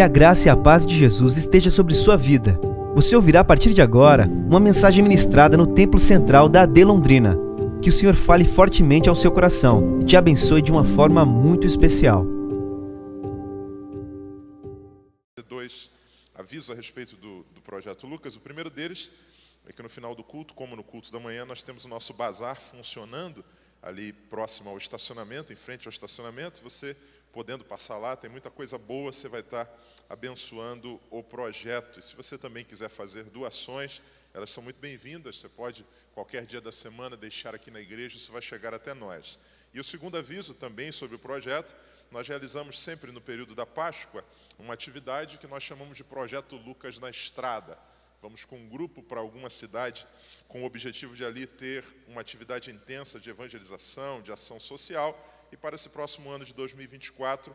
Que a graça e a paz de Jesus esteja sobre sua vida. Você ouvirá a partir de agora uma mensagem ministrada no Templo Central da AD Londrina. Que o Senhor fale fortemente ao seu coração e te abençoe de uma forma muito especial. Dois avisos a respeito do, do projeto Lucas. O primeiro deles é que no final do culto, como no culto da manhã, nós temos o nosso bazar funcionando ali próximo ao estacionamento, em frente ao estacionamento. Você podendo passar lá, tem muita coisa boa, você vai estar abençoando o projeto. E se você também quiser fazer doações, elas são muito bem-vindas. Você pode, qualquer dia da semana, deixar aqui na igreja, isso vai chegar até nós. E o segundo aviso também sobre o projeto, nós realizamos sempre no período da Páscoa uma atividade que nós chamamos de Projeto Lucas na Estrada. Vamos com um grupo para alguma cidade com o objetivo de ali ter uma atividade intensa de evangelização, de ação social e para esse próximo ano de 2024,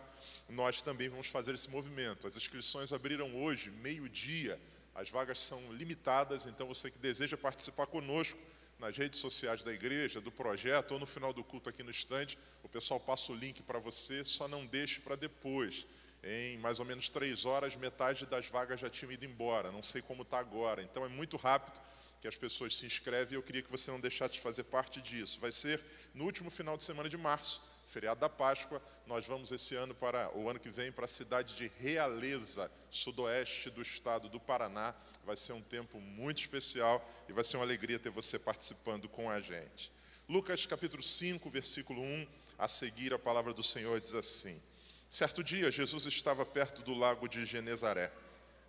nós também vamos fazer esse movimento. As inscrições abriram hoje, meio-dia. As vagas são limitadas, então você que deseja participar conosco nas redes sociais da igreja, do projeto, ou no final do culto aqui no estande, o pessoal passa o link para você, só não deixe para depois. Em mais ou menos três horas, metade das vagas já tinham ido embora. Não sei como está agora. Então é muito rápido que as pessoas se inscrevem e eu queria que você não deixasse de fazer parte disso. Vai ser no último final de semana de março feriado da Páscoa, nós vamos esse ano para o ano que vem para a cidade de Realeza, sudoeste do estado do Paraná. Vai ser um tempo muito especial e vai ser uma alegria ter você participando com a gente. Lucas capítulo 5, versículo 1, a seguir a palavra do Senhor diz assim: Certo dia Jesus estava perto do lago de Genezaré.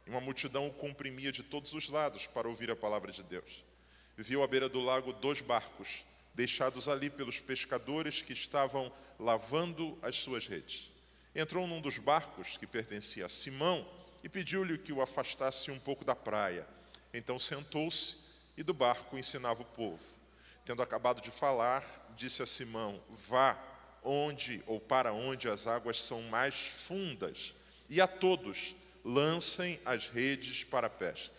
E uma multidão o comprimia de todos os lados para ouvir a palavra de Deus. Viu à beira do lago dois barcos deixados ali pelos pescadores que estavam lavando as suas redes. Entrou num dos barcos que pertencia a Simão e pediu-lhe que o afastasse um pouco da praia. Então sentou-se e do barco ensinava o povo. Tendo acabado de falar, disse a Simão: Vá onde ou para onde as águas são mais fundas, e a todos lancem as redes para a pesca.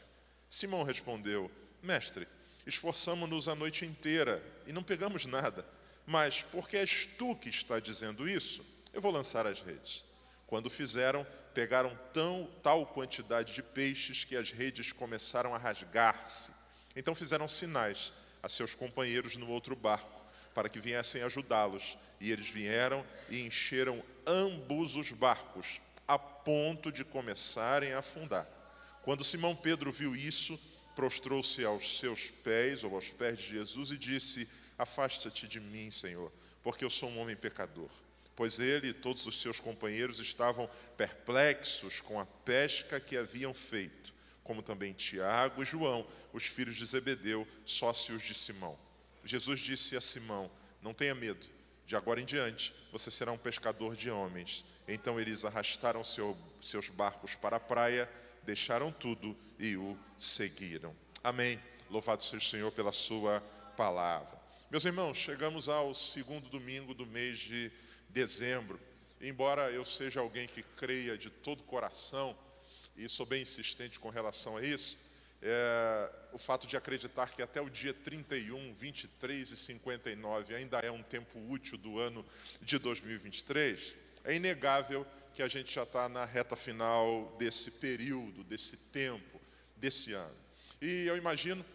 Simão respondeu: Mestre, esforçamo-nos a noite inteira e não pegamos nada. Mas porque és tu que está dizendo isso, eu vou lançar as redes. Quando fizeram, pegaram tão, tal quantidade de peixes que as redes começaram a rasgar-se. Então fizeram sinais a seus companheiros no outro barco, para que viessem ajudá-los. E eles vieram e encheram ambos os barcos, a ponto de começarem a afundar. Quando Simão Pedro viu isso, prostrou-se aos seus pés, ou aos pés de Jesus, e disse: Afasta-te de mim, Senhor, porque eu sou um homem pecador. Pois ele e todos os seus companheiros estavam perplexos com a pesca que haviam feito, como também Tiago e João, os filhos de Zebedeu, sócios de Simão. Jesus disse a Simão: Não tenha medo, de agora em diante você será um pescador de homens. Então eles arrastaram seu, seus barcos para a praia deixaram tudo e o seguiram. Amém. Louvado seja o Senhor pela Sua palavra. Meus irmãos, chegamos ao segundo domingo do mês de dezembro. Embora eu seja alguém que creia de todo coração, e sou bem insistente com relação a isso, é, o fato de acreditar que até o dia 31, 23 e 59 ainda é um tempo útil do ano de 2023, é inegável que a gente já está na reta final desse período, desse tempo, desse ano. E eu imagino,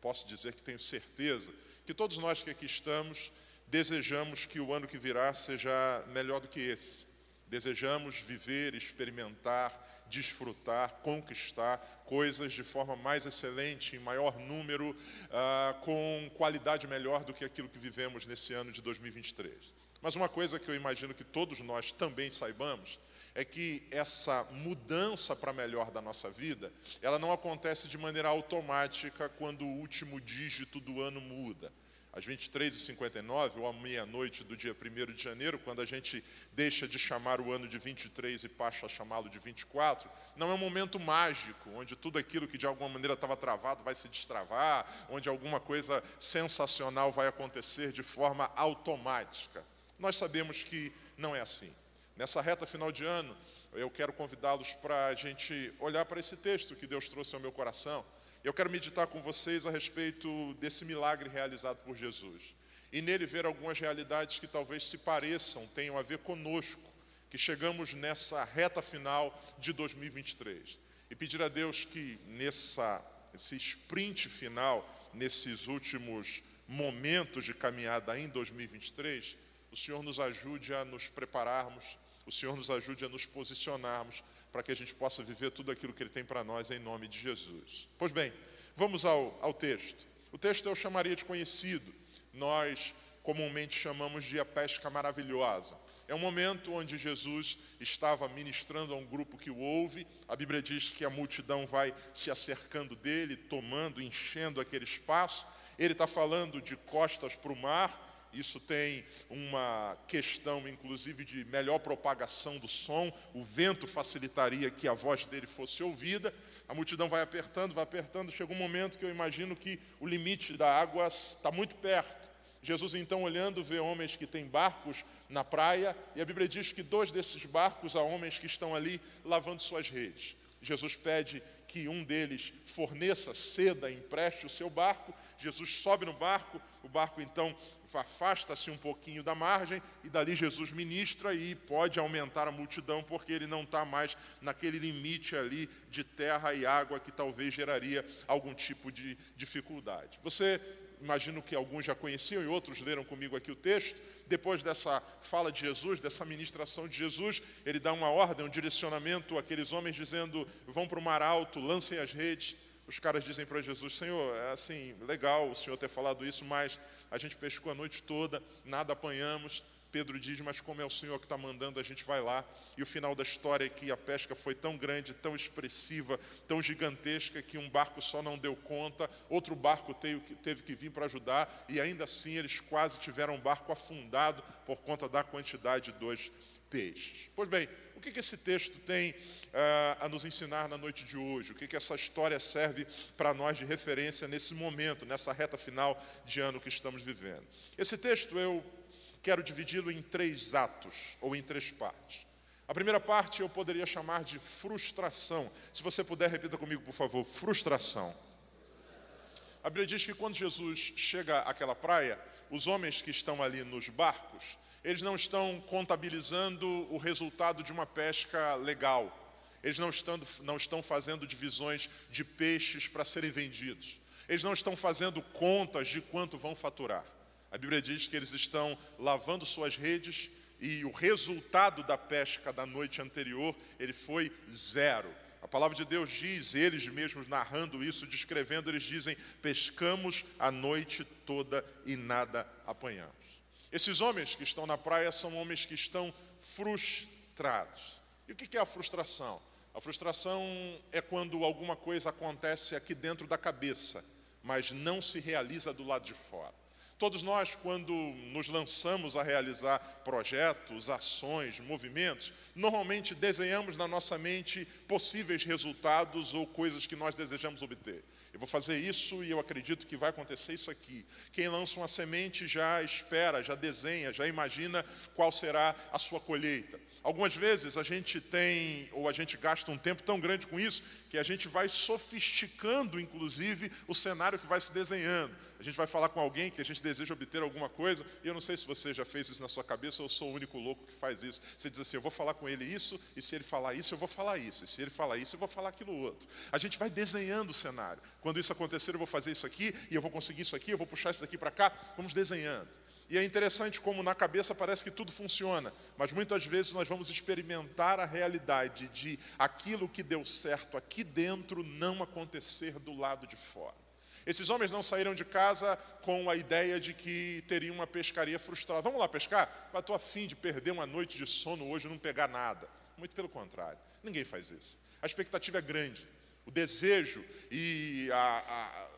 posso dizer que tenho certeza, que todos nós que aqui estamos desejamos que o ano que virá seja melhor do que esse. Desejamos viver, experimentar, desfrutar, conquistar coisas de forma mais excelente, em maior número, ah, com qualidade melhor do que aquilo que vivemos nesse ano de 2023. Mas uma coisa que eu imagino que todos nós também saibamos é que essa mudança para melhor da nossa vida, ela não acontece de maneira automática quando o último dígito do ano muda. Às 23h59, ou à meia-noite do dia 1 de janeiro, quando a gente deixa de chamar o ano de 23 e passa a chamá-lo de 24, não é um momento mágico, onde tudo aquilo que de alguma maneira estava travado vai se destravar, onde alguma coisa sensacional vai acontecer de forma automática. Nós sabemos que não é assim. Nessa reta final de ano, eu quero convidá-los para a gente olhar para esse texto que Deus trouxe ao meu coração. Eu quero meditar com vocês a respeito desse milagre realizado por Jesus. E nele ver algumas realidades que talvez se pareçam, tenham a ver conosco, que chegamos nessa reta final de 2023 e pedir a Deus que nessa esse sprint final, nesses últimos momentos de caminhada em 2023, o Senhor nos ajude a nos prepararmos, o Senhor nos ajude a nos posicionarmos para que a gente possa viver tudo aquilo que Ele tem para nós em nome de Jesus. Pois bem, vamos ao, ao texto. O texto eu chamaria de conhecido, nós comumente chamamos de a pesca maravilhosa. É um momento onde Jesus estava ministrando a um grupo que o ouve. A Bíblia diz que a multidão vai se acercando dele, tomando, enchendo aquele espaço. Ele está falando de costas para o mar. Isso tem uma questão, inclusive, de melhor propagação do som. O vento facilitaria que a voz dele fosse ouvida. A multidão vai apertando, vai apertando. Chega um momento que eu imagino que o limite da água está muito perto. Jesus, então, olhando, vê homens que têm barcos na praia, e a Bíblia diz que dois desses barcos há homens que estão ali lavando suas redes. Jesus pede que um deles forneça, ceda, empreste o seu barco. Jesus sobe no barco, barco então afasta-se um pouquinho da margem, e dali Jesus ministra e pode aumentar a multidão, porque ele não está mais naquele limite ali de terra e água que talvez geraria algum tipo de dificuldade. Você imagino que alguns já conheciam e outros leram comigo aqui o texto. Depois dessa fala de Jesus, dessa ministração de Jesus, ele dá uma ordem, um direcionamento àqueles homens, dizendo: vão para o mar alto, lancem as redes. Os caras dizem para Jesus: Senhor, é assim, legal o Senhor ter falado isso, mas a gente pescou a noite toda, nada apanhamos, Pedro diz: Mas como é o Senhor que está mandando, a gente vai lá. E o final da história é que a pesca foi tão grande, tão expressiva, tão gigantesca, que um barco só não deu conta, outro barco teve que vir para ajudar, e ainda assim eles quase tiveram um barco afundado por conta da quantidade dos peixes. Pois bem, o que, que esse texto tem uh, a nos ensinar na noite de hoje? O que, que essa história serve para nós de referência nesse momento, nessa reta final de ano que estamos vivendo? Esse texto eu quero dividi-lo em três atos, ou em três partes. A primeira parte eu poderia chamar de frustração. Se você puder, repita comigo, por favor: frustração. A Bíblia diz que quando Jesus chega àquela praia, os homens que estão ali nos barcos, eles não estão contabilizando o resultado de uma pesca legal. Eles não estão, não estão fazendo divisões de peixes para serem vendidos. Eles não estão fazendo contas de quanto vão faturar. A Bíblia diz que eles estão lavando suas redes e o resultado da pesca da noite anterior, ele foi zero. A palavra de Deus diz, eles mesmos narrando isso, descrevendo, eles dizem: pescamos a noite toda e nada apanhamos. Esses homens que estão na praia são homens que estão frustrados. E o que é a frustração? A frustração é quando alguma coisa acontece aqui dentro da cabeça, mas não se realiza do lado de fora. Todos nós, quando nos lançamos a realizar projetos, ações, movimentos, normalmente desenhamos na nossa mente possíveis resultados ou coisas que nós desejamos obter. Eu vou fazer isso e eu acredito que vai acontecer isso aqui. Quem lança uma semente já espera, já desenha, já imagina qual será a sua colheita. Algumas vezes a gente tem, ou a gente gasta um tempo tão grande com isso, que a gente vai sofisticando, inclusive, o cenário que vai se desenhando a gente vai falar com alguém que a gente deseja obter alguma coisa, e eu não sei se você já fez isso na sua cabeça ou eu sou o único louco que faz isso. Você diz assim: eu vou falar com ele isso, e se ele falar isso, eu vou falar isso, e se ele falar isso, eu vou falar aquilo outro. A gente vai desenhando o cenário. Quando isso acontecer, eu vou fazer isso aqui, e eu vou conseguir isso aqui, eu vou puxar isso daqui para cá. Vamos desenhando. E é interessante como na cabeça parece que tudo funciona, mas muitas vezes nós vamos experimentar a realidade de aquilo que deu certo aqui dentro não acontecer do lado de fora. Esses homens não saíram de casa com a ideia de que teriam uma pescaria frustrada. Vamos lá pescar? Mas estou afim de perder uma noite de sono hoje e não pegar nada. Muito pelo contrário. Ninguém faz isso. A expectativa é grande. O desejo e a,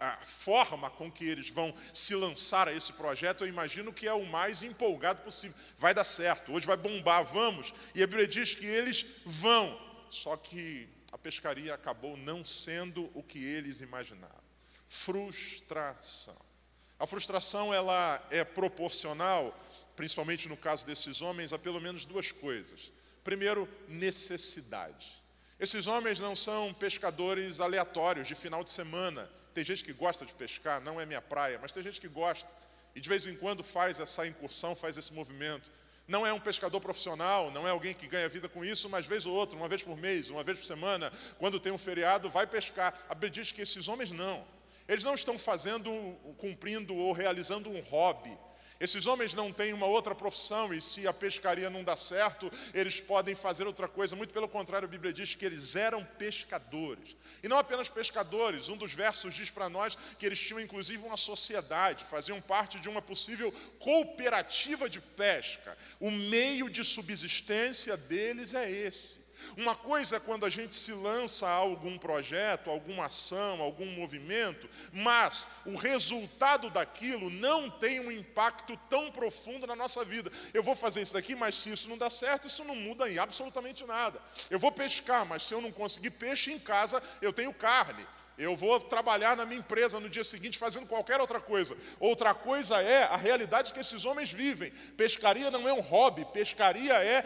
a, a forma com que eles vão se lançar a esse projeto, eu imagino que é o mais empolgado possível. Vai dar certo, hoje vai bombar, vamos. E Bíblia diz que eles vão. Só que pescaria acabou não sendo o que eles imaginaram. Frustração. A frustração ela é proporcional, principalmente no caso desses homens, a pelo menos duas coisas. Primeiro, necessidade. Esses homens não são pescadores aleatórios de final de semana. Tem gente que gosta de pescar, não é minha praia, mas tem gente que gosta e de vez em quando faz essa incursão, faz esse movimento. Não é um pescador profissional, não é alguém que ganha vida com isso, mas vez ou outra, uma vez por mês, uma vez por semana, quando tem um feriado, vai pescar. A Bíblia diz que esses homens não. Eles não estão fazendo, cumprindo ou realizando um hobby. Esses homens não têm uma outra profissão e se a pescaria não dá certo, eles podem fazer outra coisa. Muito pelo contrário, a Bíblia diz que eles eram pescadores. E não apenas pescadores, um dos versos diz para nós que eles tinham inclusive uma sociedade, faziam parte de uma possível cooperativa de pesca. O meio de subsistência deles é esse. Uma coisa é quando a gente se lança a algum projeto, alguma ação, algum movimento, mas o resultado daquilo não tem um impacto tão profundo na nossa vida. Eu vou fazer isso daqui, mas se isso não dá certo, isso não muda em absolutamente nada. Eu vou pescar, mas se eu não conseguir peixe em casa, eu tenho carne. Eu vou trabalhar na minha empresa no dia seguinte fazendo qualquer outra coisa. Outra coisa é a realidade que esses homens vivem. Pescaria não é um hobby, pescaria é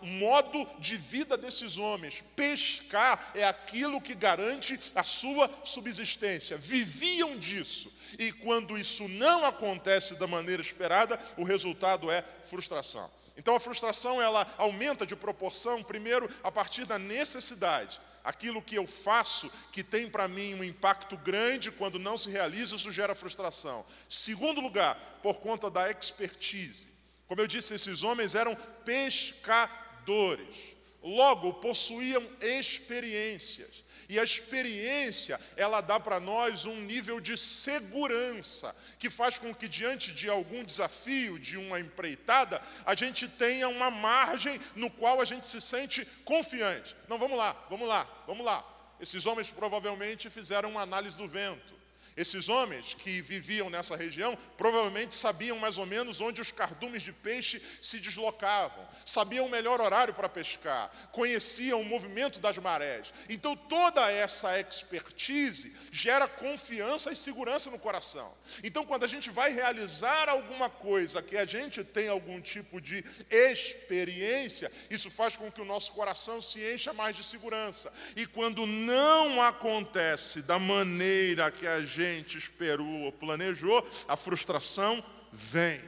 o modo de vida desses homens. Pescar é aquilo que garante a sua subsistência. Viviam disso. E quando isso não acontece da maneira esperada, o resultado é frustração. Então a frustração ela aumenta de proporção, primeiro, a partir da necessidade aquilo que eu faço que tem para mim um impacto grande, quando não se realiza, isso gera frustração. Segundo lugar, por conta da expertise. Como eu disse, esses homens eram pescadores, logo possuíam experiências. E a experiência, ela dá para nós um nível de segurança, que faz com que, diante de algum desafio, de uma empreitada, a gente tenha uma margem no qual a gente se sente confiante. Não, vamos lá, vamos lá, vamos lá. Esses homens provavelmente fizeram uma análise do vento. Esses homens que viviam nessa região provavelmente sabiam mais ou menos onde os cardumes de peixe se deslocavam, sabiam o melhor horário para pescar, conheciam o movimento das marés. Então toda essa expertise gera confiança e segurança no coração. Então quando a gente vai realizar alguma coisa que a gente tem algum tipo de experiência, isso faz com que o nosso coração se encha mais de segurança. E quando não acontece da maneira que a gente gente esperou ou planejou, a frustração vem,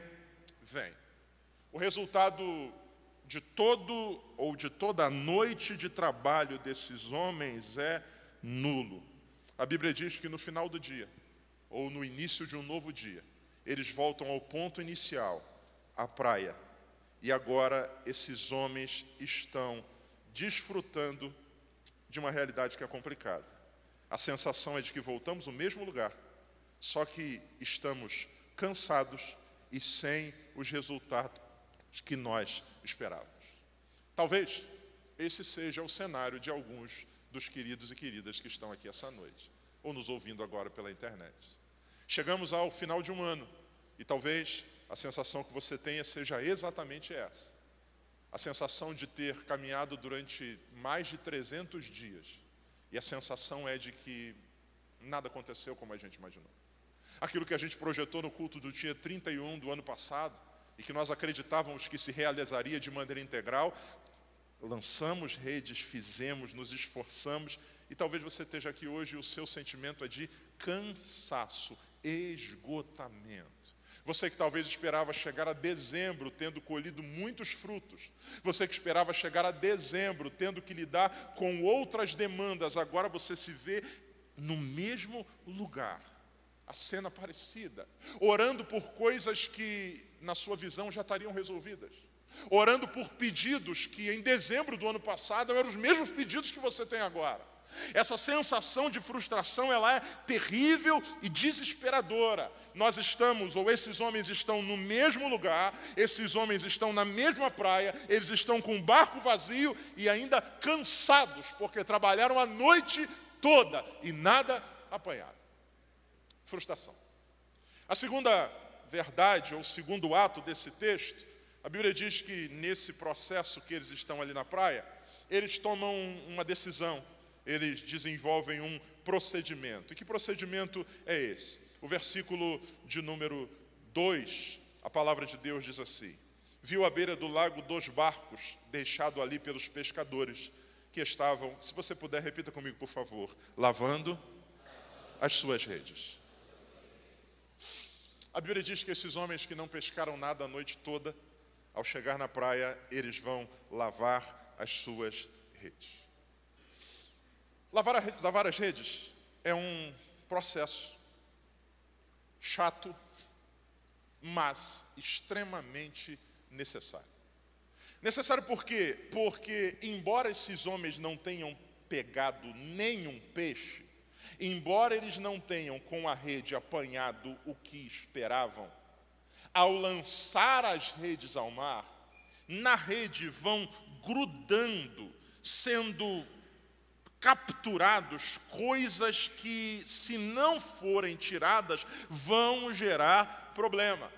vem. O resultado de todo ou de toda a noite de trabalho desses homens é nulo. A Bíblia diz que no final do dia, ou no início de um novo dia, eles voltam ao ponto inicial, à praia. E agora esses homens estão desfrutando de uma realidade que é complicada. A sensação é de que voltamos ao mesmo lugar, só que estamos cansados e sem os resultados que nós esperávamos. Talvez esse seja o cenário de alguns dos queridos e queridas que estão aqui essa noite, ou nos ouvindo agora pela internet. Chegamos ao final de um ano e talvez a sensação que você tenha seja exatamente essa. A sensação de ter caminhado durante mais de 300 dias e a sensação é de que nada aconteceu como a gente imaginou. Aquilo que a gente projetou no culto do dia 31 do ano passado e que nós acreditávamos que se realizaria de maneira integral, lançamos redes, fizemos, nos esforçamos e talvez você esteja aqui hoje e o seu sentimento é de cansaço, esgotamento. Você que talvez esperava chegar a dezembro tendo colhido muitos frutos. Você que esperava chegar a dezembro tendo que lidar com outras demandas. Agora você se vê no mesmo lugar. A cena parecida. Orando por coisas que, na sua visão, já estariam resolvidas. Orando por pedidos que em dezembro do ano passado eram os mesmos pedidos que você tem agora. Essa sensação de frustração, ela é terrível e desesperadora. Nós estamos, ou esses homens estão no mesmo lugar, esses homens estão na mesma praia, eles estão com o barco vazio e ainda cansados, porque trabalharam a noite toda e nada apanharam. Frustração. A segunda verdade, ou segundo ato desse texto, a Bíblia diz que nesse processo que eles estão ali na praia, eles tomam uma decisão eles desenvolvem um procedimento. E que procedimento é esse? O versículo de número 2, a palavra de Deus diz assim: Viu à beira do lago dois barcos deixados ali pelos pescadores que estavam, se você puder, repita comigo, por favor, lavando as suas redes. A Bíblia diz que esses homens que não pescaram nada a noite toda, ao chegar na praia, eles vão lavar as suas redes. Lavar, a, lavar as redes é um processo chato, mas extremamente necessário. Necessário por quê? Porque, embora esses homens não tenham pegado nenhum peixe, embora eles não tenham com a rede apanhado o que esperavam, ao lançar as redes ao mar, na rede vão grudando, sendo capturados coisas que, se não forem tiradas, vão gerar problema.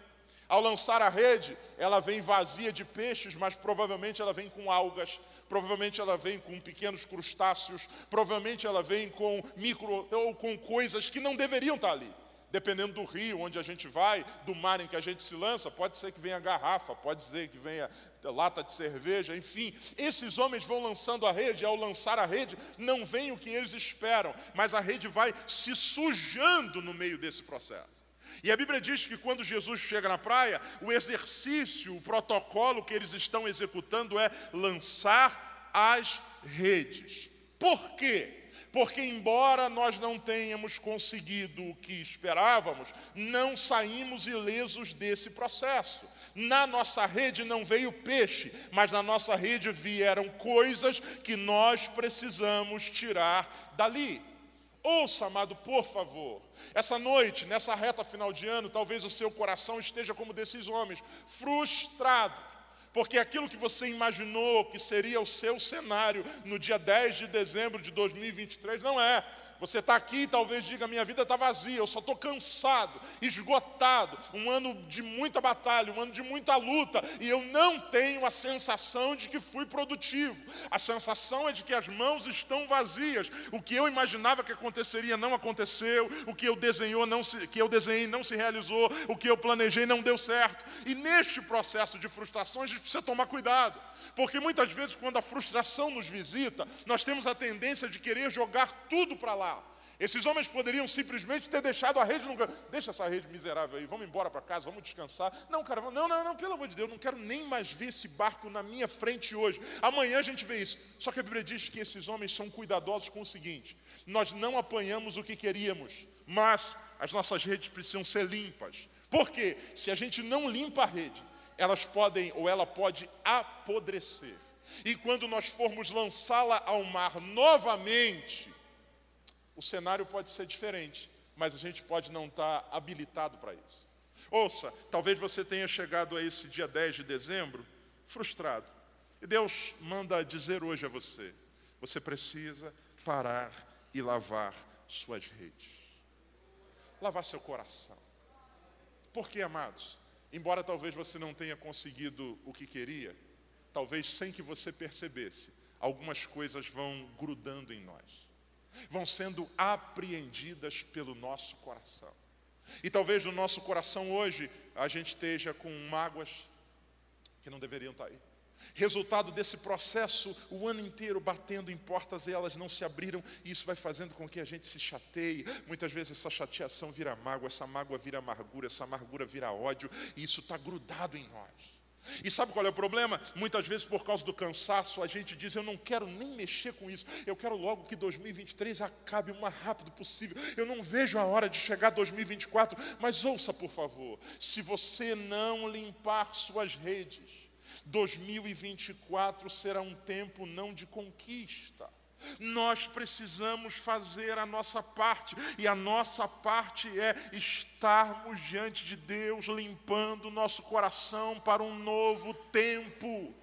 Ao lançar a rede, ela vem vazia de peixes, mas provavelmente ela vem com algas, provavelmente ela vem com pequenos crustáceos, provavelmente ela vem com micro ou com coisas que não deveriam estar ali. Dependendo do rio onde a gente vai, do mar em que a gente se lança, pode ser que venha garrafa, pode ser que venha lata de cerveja, enfim. Esses homens vão lançando a rede, e ao lançar a rede, não vem o que eles esperam, mas a rede vai se sujando no meio desse processo. E a Bíblia diz que quando Jesus chega na praia, o exercício, o protocolo que eles estão executando é lançar as redes. Por quê? Porque, embora nós não tenhamos conseguido o que esperávamos, não saímos ilesos desse processo. Na nossa rede não veio peixe, mas na nossa rede vieram coisas que nós precisamos tirar dali. Ouça, amado, por favor. Essa noite, nessa reta final de ano, talvez o seu coração esteja como desses homens, frustrado, porque aquilo que você imaginou que seria o seu cenário no dia 10 de dezembro de 2023 não é. Você está aqui e talvez diga: minha vida está vazia, eu só estou cansado, esgotado. Um ano de muita batalha, um ano de muita luta, e eu não tenho a sensação de que fui produtivo. A sensação é de que as mãos estão vazias. O que eu imaginava que aconteceria não aconteceu, o que eu, desenhou não se, que eu desenhei não se realizou, o que eu planejei não deu certo. E neste processo de frustração, a gente precisa tomar cuidado. Porque muitas vezes, quando a frustração nos visita, nós temos a tendência de querer jogar tudo para lá. Esses homens poderiam simplesmente ter deixado a rede no lugar. Deixa essa rede miserável aí, vamos embora para casa, vamos descansar. Não, cara, não, não, não, pelo amor de Deus, não quero nem mais ver esse barco na minha frente hoje. Amanhã a gente vê isso. Só que a Bíblia diz que esses homens são cuidadosos com o seguinte: nós não apanhamos o que queríamos, mas as nossas redes precisam ser limpas. Por quê? Se a gente não limpa a rede, elas podem ou ela pode apodrecer. E quando nós formos lançá-la ao mar novamente, o cenário pode ser diferente, mas a gente pode não estar habilitado para isso. Ouça, talvez você tenha chegado a esse dia 10 de dezembro frustrado. E Deus manda dizer hoje a você: você precisa parar e lavar suas redes. Lavar seu coração. Por que, amados? Embora talvez você não tenha conseguido o que queria, talvez sem que você percebesse, algumas coisas vão grudando em nós, vão sendo apreendidas pelo nosso coração. E talvez no nosso coração hoje a gente esteja com mágoas que não deveriam estar aí. Resultado desse processo, o ano inteiro batendo em portas e elas não se abriram, e isso vai fazendo com que a gente se chateie. Muitas vezes essa chateação vira mágoa, essa mágoa vira amargura, essa amargura vira ódio, e isso está grudado em nós. E sabe qual é o problema? Muitas vezes, por causa do cansaço, a gente diz: Eu não quero nem mexer com isso, eu quero logo que 2023 acabe o mais rápido possível. Eu não vejo a hora de chegar 2024. Mas ouça, por favor: se você não limpar suas redes, 2024 será um tempo não de conquista. Nós precisamos fazer a nossa parte, e a nossa parte é estarmos diante de Deus, limpando nosso coração para um novo tempo.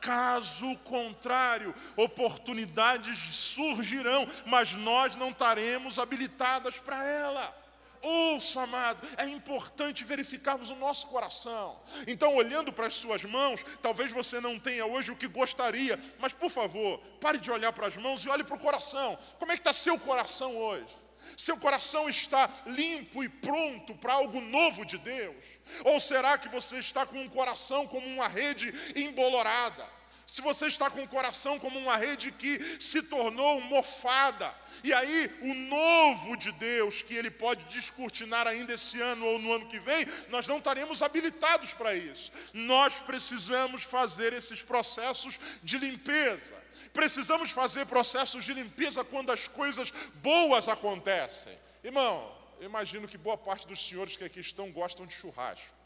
Caso contrário, oportunidades surgirão, mas nós não estaremos habilitadas para ela. Ouça, amado, é importante verificarmos o nosso coração. Então, olhando para as suas mãos, talvez você não tenha hoje o que gostaria, mas por favor, pare de olhar para as mãos e olhe para o coração. Como é que está seu coração hoje? Seu coração está limpo e pronto para algo novo de Deus? Ou será que você está com um coração como uma rede embolorada? Se você está com o coração como uma rede que se tornou mofada, e aí o novo de Deus, que Ele pode descortinar ainda esse ano ou no ano que vem, nós não estaremos habilitados para isso. Nós precisamos fazer esses processos de limpeza. Precisamos fazer processos de limpeza quando as coisas boas acontecem. Irmão, eu imagino que boa parte dos senhores que aqui estão gostam de churrasco.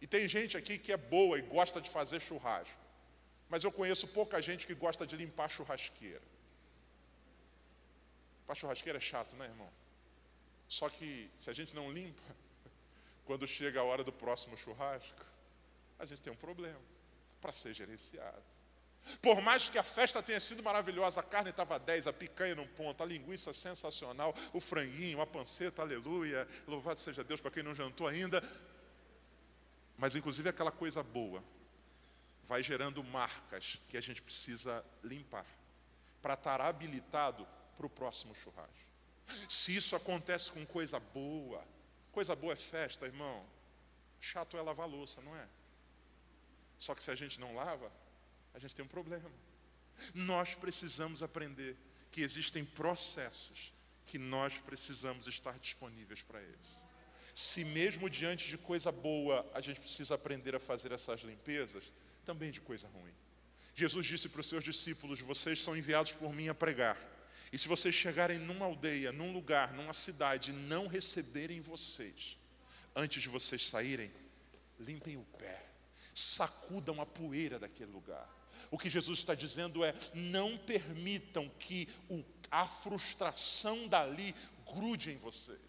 E tem gente aqui que é boa e gosta de fazer churrasco. Mas eu conheço pouca gente que gosta de limpar churrasqueira. Limpar churrasqueira é chato, né, irmão? Só que se a gente não limpa, quando chega a hora do próximo churrasco, a gente tem um problema para ser gerenciado. Por mais que a festa tenha sido maravilhosa, a carne estava 10, a picanha num ponto, a linguiça sensacional, o franguinho, a panceta, aleluia, louvado seja Deus para quem não jantou ainda. Mas inclusive aquela coisa boa, vai gerando marcas que a gente precisa limpar para estar habilitado para o próximo churrasco. Se isso acontece com coisa boa, coisa boa é festa, irmão. Chato é lavar louça, não é? Só que se a gente não lava, a gente tem um problema. Nós precisamos aprender que existem processos que nós precisamos estar disponíveis para eles. Se mesmo diante de coisa boa a gente precisa aprender a fazer essas limpezas, também de coisa ruim. Jesus disse para os seus discípulos: Vocês são enviados por mim a pregar. E se vocês chegarem numa aldeia, num lugar, numa cidade, não receberem vocês, antes de vocês saírem, limpem o pé, sacudam a poeira daquele lugar. O que Jesus está dizendo é: não permitam que o, a frustração dali grude em vocês.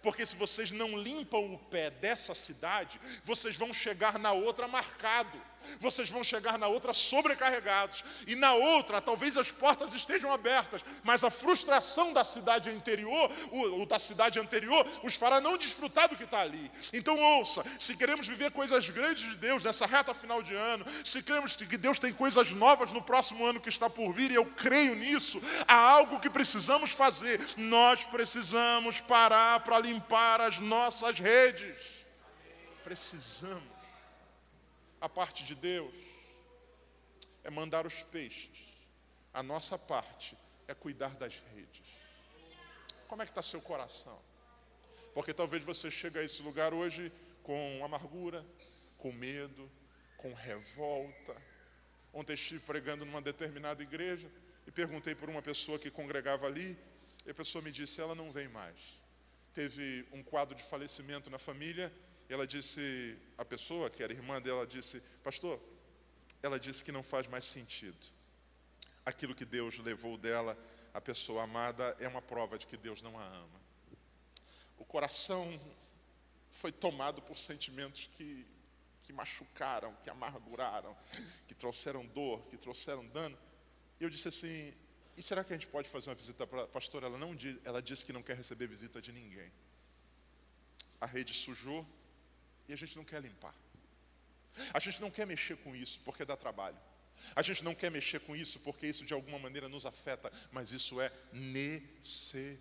Porque se vocês não limpam o pé dessa cidade, vocês vão chegar na outra marcado vocês vão chegar na outra sobrecarregados, e na outra, talvez as portas estejam abertas, mas a frustração da cidade anterior, o, da cidade anterior, os fará não desfrutar do que está ali. Então ouça, se queremos viver coisas grandes de Deus nessa reta final de ano, se queremos que Deus tem coisas novas no próximo ano que está por vir, e eu creio nisso, há algo que precisamos fazer. Nós precisamos parar para limpar as nossas redes. Precisamos a parte de Deus é mandar os peixes. A nossa parte é cuidar das redes. Como é que está seu coração? Porque talvez você chegue a esse lugar hoje com amargura, com medo, com revolta. Ontem estive pregando numa determinada igreja e perguntei por uma pessoa que congregava ali, e a pessoa me disse: ela não vem mais. Teve um quadro de falecimento na família ela disse, a pessoa que era irmã dela disse, pastor, ela disse que não faz mais sentido. Aquilo que Deus levou dela, a pessoa amada, é uma prova de que Deus não a ama. O coração foi tomado por sentimentos que, que machucaram, que amarguraram, que trouxeram dor, que trouxeram dano. E eu disse assim: e será que a gente pode fazer uma visita para a pastora? Ela, não, ela disse que não quer receber visita de ninguém. A rede sujou, e a gente não quer limpar. A gente não quer mexer com isso porque dá trabalho. A gente não quer mexer com isso porque isso de alguma maneira nos afeta, mas isso é necessário.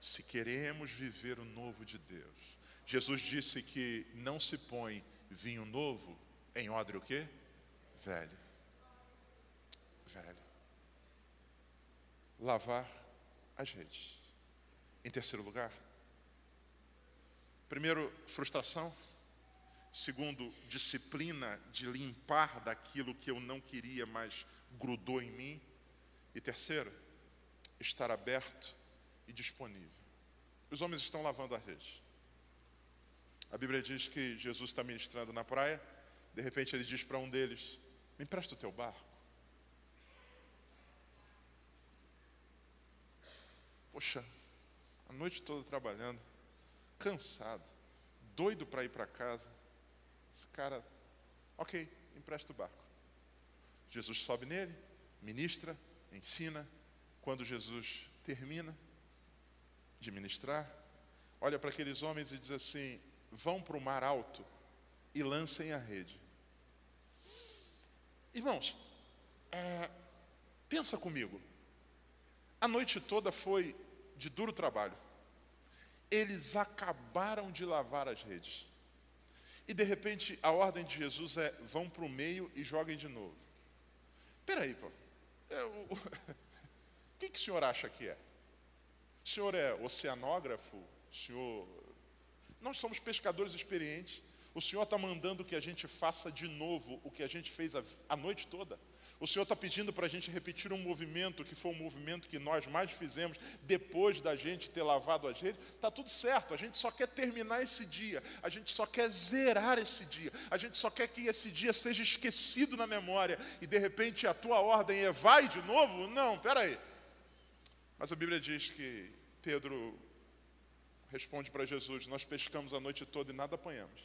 Se queremos viver o novo de Deus. Jesus disse que não se põe vinho novo em odre o quê? Velho. Velho. Lavar as redes. Em terceiro lugar, Primeiro, frustração. Segundo, disciplina de limpar daquilo que eu não queria, mas grudou em mim. E terceiro, estar aberto e disponível. Os homens estão lavando a rede. A Bíblia diz que Jesus está ministrando na praia. De repente ele diz para um deles: Me empresta o teu barco. Poxa, a noite toda trabalhando cansado, doido para ir para casa. Esse cara, ok, empresta o barco. Jesus sobe nele, ministra, ensina. Quando Jesus termina de ministrar, olha para aqueles homens e diz assim: vão para o mar alto e lancem a rede. Irmãos, é, pensa comigo. A noite toda foi de duro trabalho eles acabaram de lavar as redes. E de repente a ordem de Jesus é: vão para o meio e joguem de novo. Peraí, pô. É, o, o que, que o senhor acha que é? O senhor é oceanógrafo? O senhor. Nós somos pescadores experientes. O senhor está mandando que a gente faça de novo o que a gente fez a, a noite toda? O Senhor está pedindo para a gente repetir um movimento que foi um movimento que nós mais fizemos depois da gente ter lavado as redes. Está tudo certo, a gente só quer terminar esse dia, a gente só quer zerar esse dia, a gente só quer que esse dia seja esquecido na memória e de repente a tua ordem é vai de novo? Não, peraí. Mas a Bíblia diz que Pedro responde para Jesus: Nós pescamos a noite toda e nada apanhamos.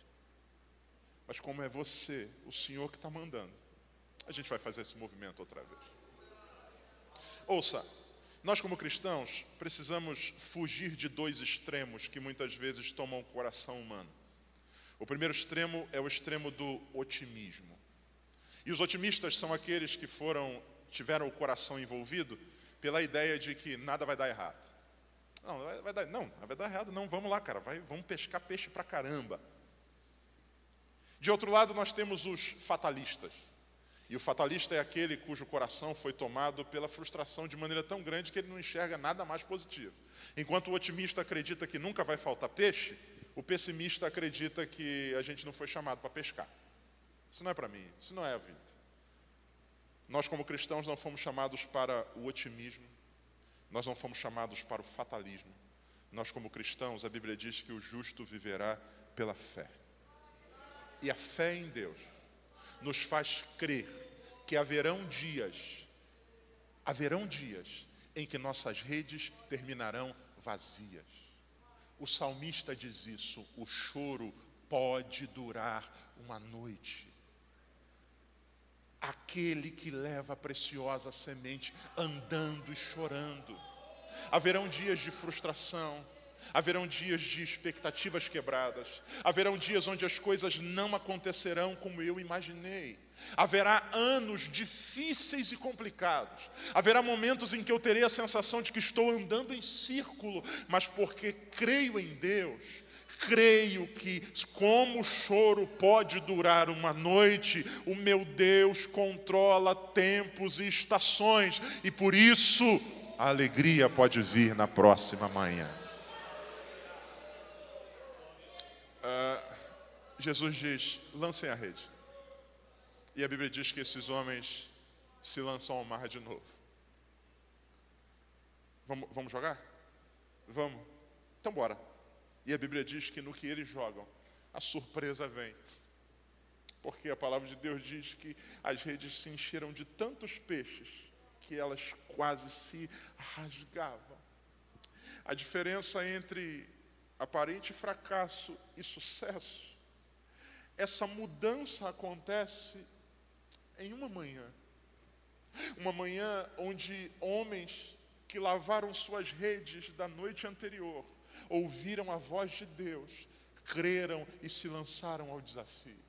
Mas como é você, o Senhor que está mandando, a gente vai fazer esse movimento outra vez. Ouça, nós como cristãos precisamos fugir de dois extremos que muitas vezes tomam o coração humano. O primeiro extremo é o extremo do otimismo. E os otimistas são aqueles que foram tiveram o coração envolvido pela ideia de que nada vai dar errado. Não, vai, vai dar, não, vai dar errado, não, vamos lá, cara, vai, vamos pescar peixe pra caramba. De outro lado, nós temos os fatalistas. E o fatalista é aquele cujo coração foi tomado pela frustração de maneira tão grande que ele não enxerga nada mais positivo. Enquanto o otimista acredita que nunca vai faltar peixe, o pessimista acredita que a gente não foi chamado para pescar. Isso não é para mim, isso não é a vida. Nós, como cristãos, não fomos chamados para o otimismo, nós não fomos chamados para o fatalismo. Nós, como cristãos, a Bíblia diz que o justo viverá pela fé. E a fé em Deus nos faz crer que haverão dias, haverão dias em que nossas redes terminarão vazias. O salmista diz isso: o choro pode durar uma noite. Aquele que leva a preciosa semente andando e chorando. Haverão dias de frustração, haverão dias de expectativas quebradas, haverão dias onde as coisas não acontecerão como eu imaginei. Haverá anos difíceis e complicados. Haverá momentos em que eu terei a sensação de que estou andando em círculo, mas porque creio em Deus, creio que, como o choro pode durar uma noite, o meu Deus controla tempos e estações, e por isso a alegria pode vir na próxima manhã. Jesus diz: lancem a rede. E a Bíblia diz que esses homens se lançam ao mar de novo. Vamos, vamos jogar? Vamos. Então bora. E a Bíblia diz que no que eles jogam, a surpresa vem. Porque a palavra de Deus diz que as redes se encheram de tantos peixes que elas quase se rasgavam. A diferença entre aparente fracasso e sucesso, essa mudança acontece em uma manhã. Uma manhã onde homens que lavaram suas redes da noite anterior ouviram a voz de Deus, creram e se lançaram ao desafio.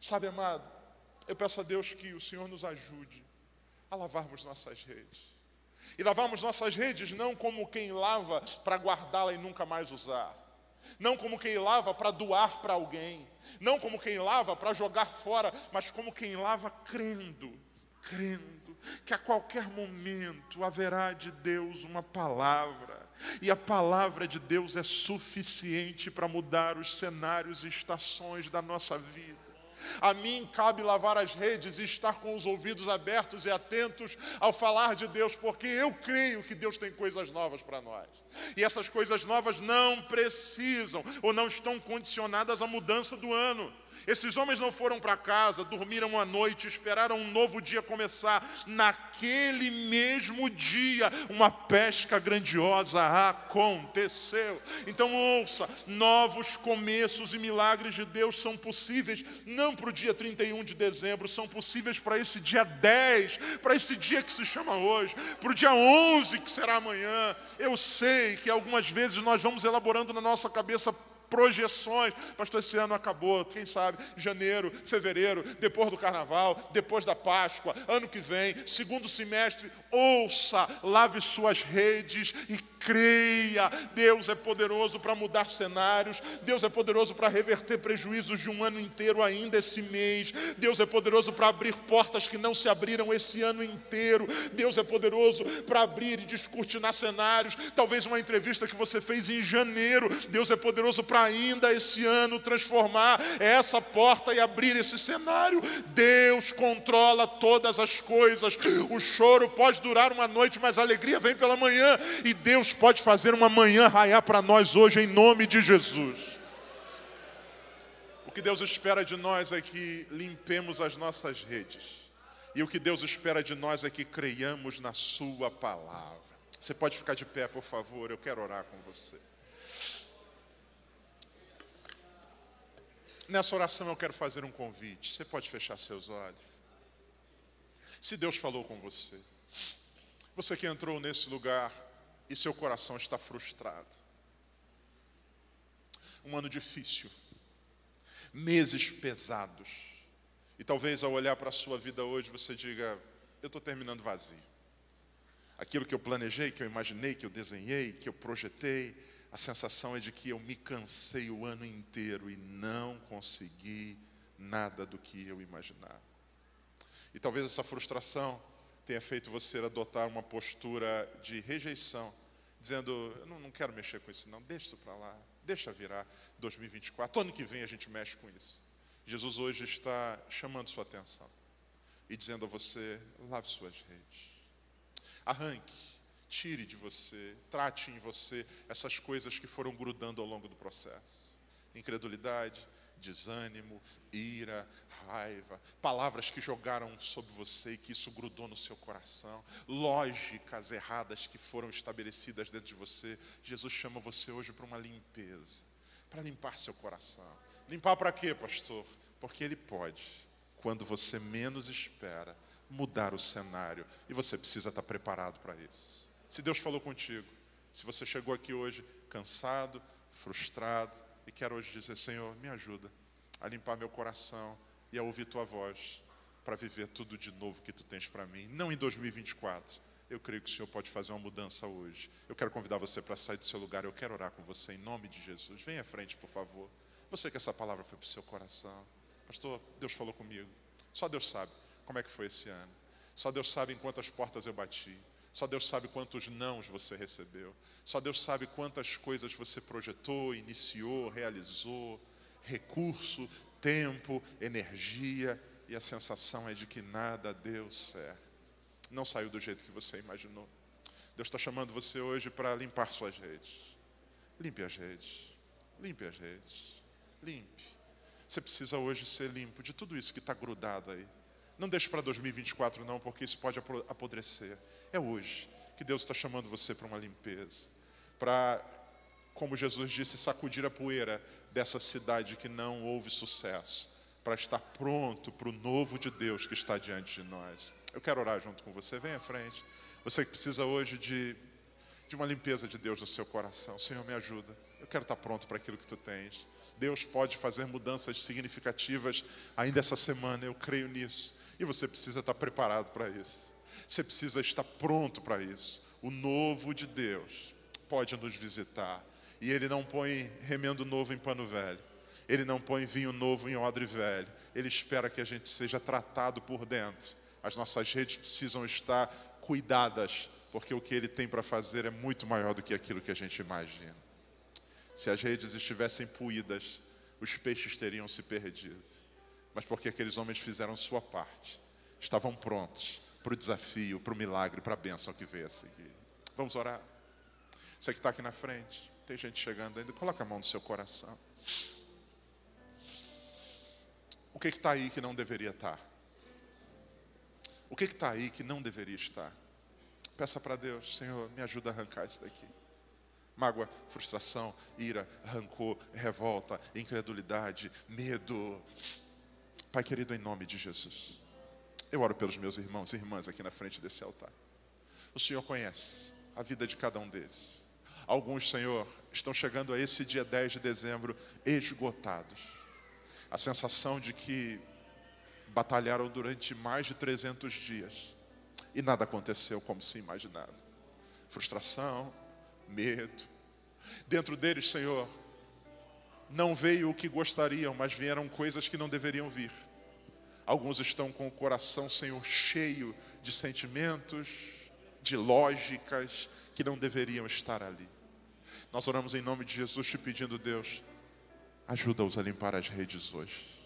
Sabe, amado, eu peço a Deus que o Senhor nos ajude a lavarmos nossas redes. E lavarmos nossas redes não como quem lava para guardá-la e nunca mais usar, não como quem lava para doar para alguém, não como quem lava para jogar fora, mas como quem lava crendo, crendo que a qualquer momento haverá de Deus uma palavra, e a palavra de Deus é suficiente para mudar os cenários e estações da nossa vida. A mim cabe lavar as redes e estar com os ouvidos abertos e atentos ao falar de Deus, porque eu creio que Deus tem coisas novas para nós. E essas coisas novas não precisam ou não estão condicionadas à mudança do ano. Esses homens não foram para casa, dormiram a noite, esperaram um novo dia começar. Naquele mesmo dia, uma pesca grandiosa aconteceu. Então, ouça: novos começos e milagres de Deus são possíveis, não para o dia 31 de dezembro, são possíveis para esse dia 10, para esse dia que se chama hoje, para o dia 11 que será amanhã. Eu sei que algumas vezes nós vamos elaborando na nossa cabeça projeções. Pastor, esse ano acabou, quem sabe, janeiro, fevereiro, depois do carnaval, depois da Páscoa, ano que vem, segundo semestre, ouça, lave suas redes e creia. Deus é poderoso para mudar cenários, Deus é poderoso para reverter prejuízos de um ano inteiro ainda esse mês. Deus é poderoso para abrir portas que não se abriram esse ano inteiro. Deus é poderoso para abrir e descortinar cenários. Talvez uma entrevista que você fez em janeiro, Deus é poderoso para ainda esse ano transformar essa porta e abrir esse cenário. Deus controla todas as coisas. O choro pode durar uma noite, mas a alegria vem pela manhã e Deus pode fazer uma manhã raiar para nós hoje em nome de Jesus. O que Deus espera de nós é que limpemos as nossas redes. E o que Deus espera de nós é que creiamos na Sua palavra. Você pode ficar de pé, por favor, eu quero orar com você. Nessa oração eu quero fazer um convite. Você pode fechar seus olhos. Se Deus falou com você, você que entrou nesse lugar e seu coração está frustrado. Um ano difícil, meses pesados. E talvez ao olhar para a sua vida hoje você diga: Eu estou terminando vazio. Aquilo que eu planejei, que eu imaginei, que eu desenhei, que eu projetei, a sensação é de que eu me cansei o ano inteiro e não consegui nada do que eu imaginava. E talvez essa frustração tenha feito você adotar uma postura de rejeição, dizendo: Eu não, não quero mexer com isso, não, deixa isso para lá, deixa virar 2024, ano que vem a gente mexe com isso. Jesus hoje está chamando sua atenção e dizendo a você: lave suas redes, arranque, tire de você, trate em você essas coisas que foram grudando ao longo do processo. Incredulidade, desânimo, ira, raiva, palavras que jogaram sobre você e que isso grudou no seu coração, lógicas erradas que foram estabelecidas dentro de você. Jesus chama você hoje para uma limpeza, para limpar seu coração. Limpar para quê, pastor? Porque Ele pode, quando você menos espera, mudar o cenário e você precisa estar preparado para isso. Se Deus falou contigo, se você chegou aqui hoje cansado, frustrado, e quero hoje dizer: Senhor, me ajuda a limpar meu coração e a ouvir tua voz para viver tudo de novo que tu tens para mim. Não em 2024. Eu creio que o Senhor pode fazer uma mudança hoje. Eu quero convidar você para sair do seu lugar. Eu quero orar com você em nome de Jesus. Venha à frente, por favor. Você que essa palavra foi para o seu coração. Pastor, Deus falou comigo. Só Deus sabe como é que foi esse ano. Só Deus sabe em quantas portas eu bati. Só Deus sabe quantos nãos você recebeu. Só Deus sabe quantas coisas você projetou, iniciou, realizou, recurso, tempo, energia, e a sensação é de que nada deu certo. Não saiu do jeito que você imaginou. Deus está chamando você hoje para limpar suas redes. Limpe as redes. Limpe as redes. Limpe. Você precisa hoje ser limpo de tudo isso que está grudado aí. Não deixe para 2024, não, porque isso pode apodrecer. É hoje que Deus está chamando você para uma limpeza, para, como Jesus disse, sacudir a poeira dessa cidade que não houve sucesso, para estar pronto para o novo de Deus que está diante de nós. Eu quero orar junto com você, vem à frente. Você que precisa hoje de, de uma limpeza de Deus no seu coração. Senhor, me ajuda. Eu quero estar pronto para aquilo que tu tens. Deus pode fazer mudanças significativas ainda essa semana, eu creio nisso. E você precisa estar preparado para isso. Você precisa estar pronto para isso. O novo de Deus pode nos visitar. E Ele não põe remendo novo em pano velho. Ele não põe vinho novo em odre velho. Ele espera que a gente seja tratado por dentro. As nossas redes precisam estar cuidadas, porque o que Ele tem para fazer é muito maior do que aquilo que a gente imagina. Se as redes estivessem puídas, os peixes teriam se perdido. Mas porque aqueles homens fizeram sua parte, estavam prontos para o desafio, para o milagre, para a bênção que veio a seguir. Vamos orar? Você que está aqui na frente, tem gente chegando ainda, coloca a mão no seu coração. O que está aí que não deveria estar? Tá? O que está aí que não deveria estar? Peça para Deus, Senhor, me ajuda a arrancar isso daqui. Mágoa, frustração, ira, rancor, revolta, incredulidade, medo. Pai querido, em nome de Jesus. Eu oro pelos meus irmãos e irmãs aqui na frente desse altar. O Senhor conhece a vida de cada um deles. Alguns, Senhor, estão chegando a esse dia 10 de dezembro esgotados. A sensação de que batalharam durante mais de 300 dias e nada aconteceu como se imaginava. Frustração, medo. Dentro deles, Senhor, não veio o que gostariam, mas vieram coisas que não deveriam vir. Alguns estão com o coração, Senhor, cheio de sentimentos, de lógicas que não deveriam estar ali. Nós oramos em nome de Jesus, te pedindo, Deus, ajuda-os a limpar as redes hoje.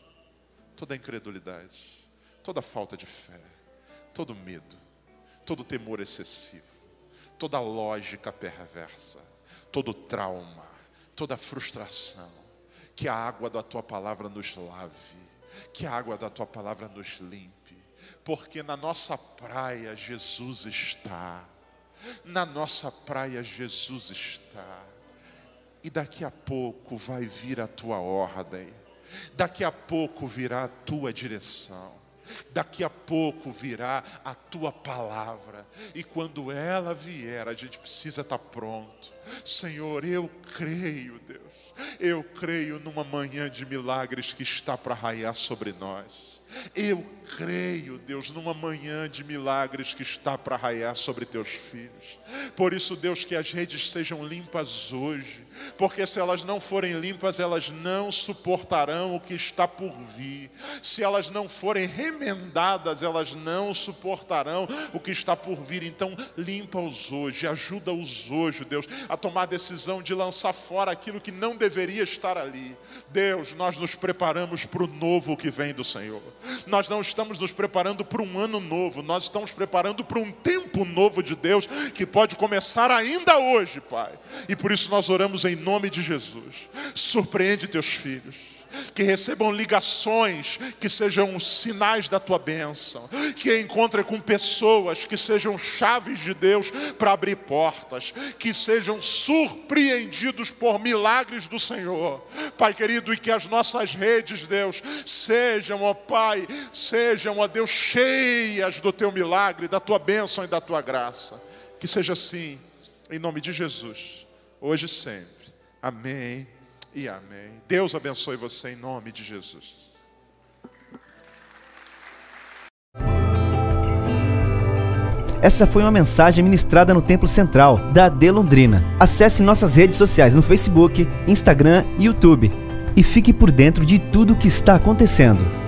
Toda incredulidade, toda falta de fé, todo medo, todo temor excessivo, toda lógica perversa, todo trauma, toda frustração. Que a água da tua palavra nos lave que a água da tua palavra nos limpe, porque na nossa praia Jesus está, na nossa praia Jesus está, e daqui a pouco vai vir a tua ordem, daqui a pouco virá a tua direção. Daqui a pouco virá a tua palavra, e quando ela vier, a gente precisa estar pronto. Senhor, eu creio, Deus eu creio numa manhã de milagres que está para raiar sobre nós. Eu creio, Deus, numa manhã de milagres que está para raiar sobre teus filhos. Por isso, Deus, que as redes sejam limpas hoje, porque se elas não forem limpas, elas não suportarão o que está por vir. Se elas não forem remendadas, elas não suportarão o que está por vir. Então, limpa-os hoje, ajuda-os hoje, Deus, a tomar a decisão de lançar fora aquilo que não deveria estar ali. Deus, nós nos preparamos para o novo que vem do Senhor. Nós não estamos nos preparando para um ano novo, nós estamos preparando para um tempo novo de Deus que pode começar ainda hoje, Pai. E por isso nós oramos em nome de Jesus. Surpreende teus filhos que recebam ligações que sejam sinais da tua bênção, que encontrem com pessoas que sejam chaves de Deus para abrir portas, que sejam surpreendidos por milagres do Senhor, Pai querido, e que as nossas redes, Deus, sejam, ó Pai, sejam, ó Deus, cheias do teu milagre, da tua bênção e da tua graça. Que seja assim, em nome de Jesus, hoje e sempre. Amém e amém. Deus abençoe você em nome de Jesus. Essa foi uma mensagem ministrada no Templo Central da AD Londrina. Acesse nossas redes sociais no Facebook, Instagram e YouTube e fique por dentro de tudo o que está acontecendo.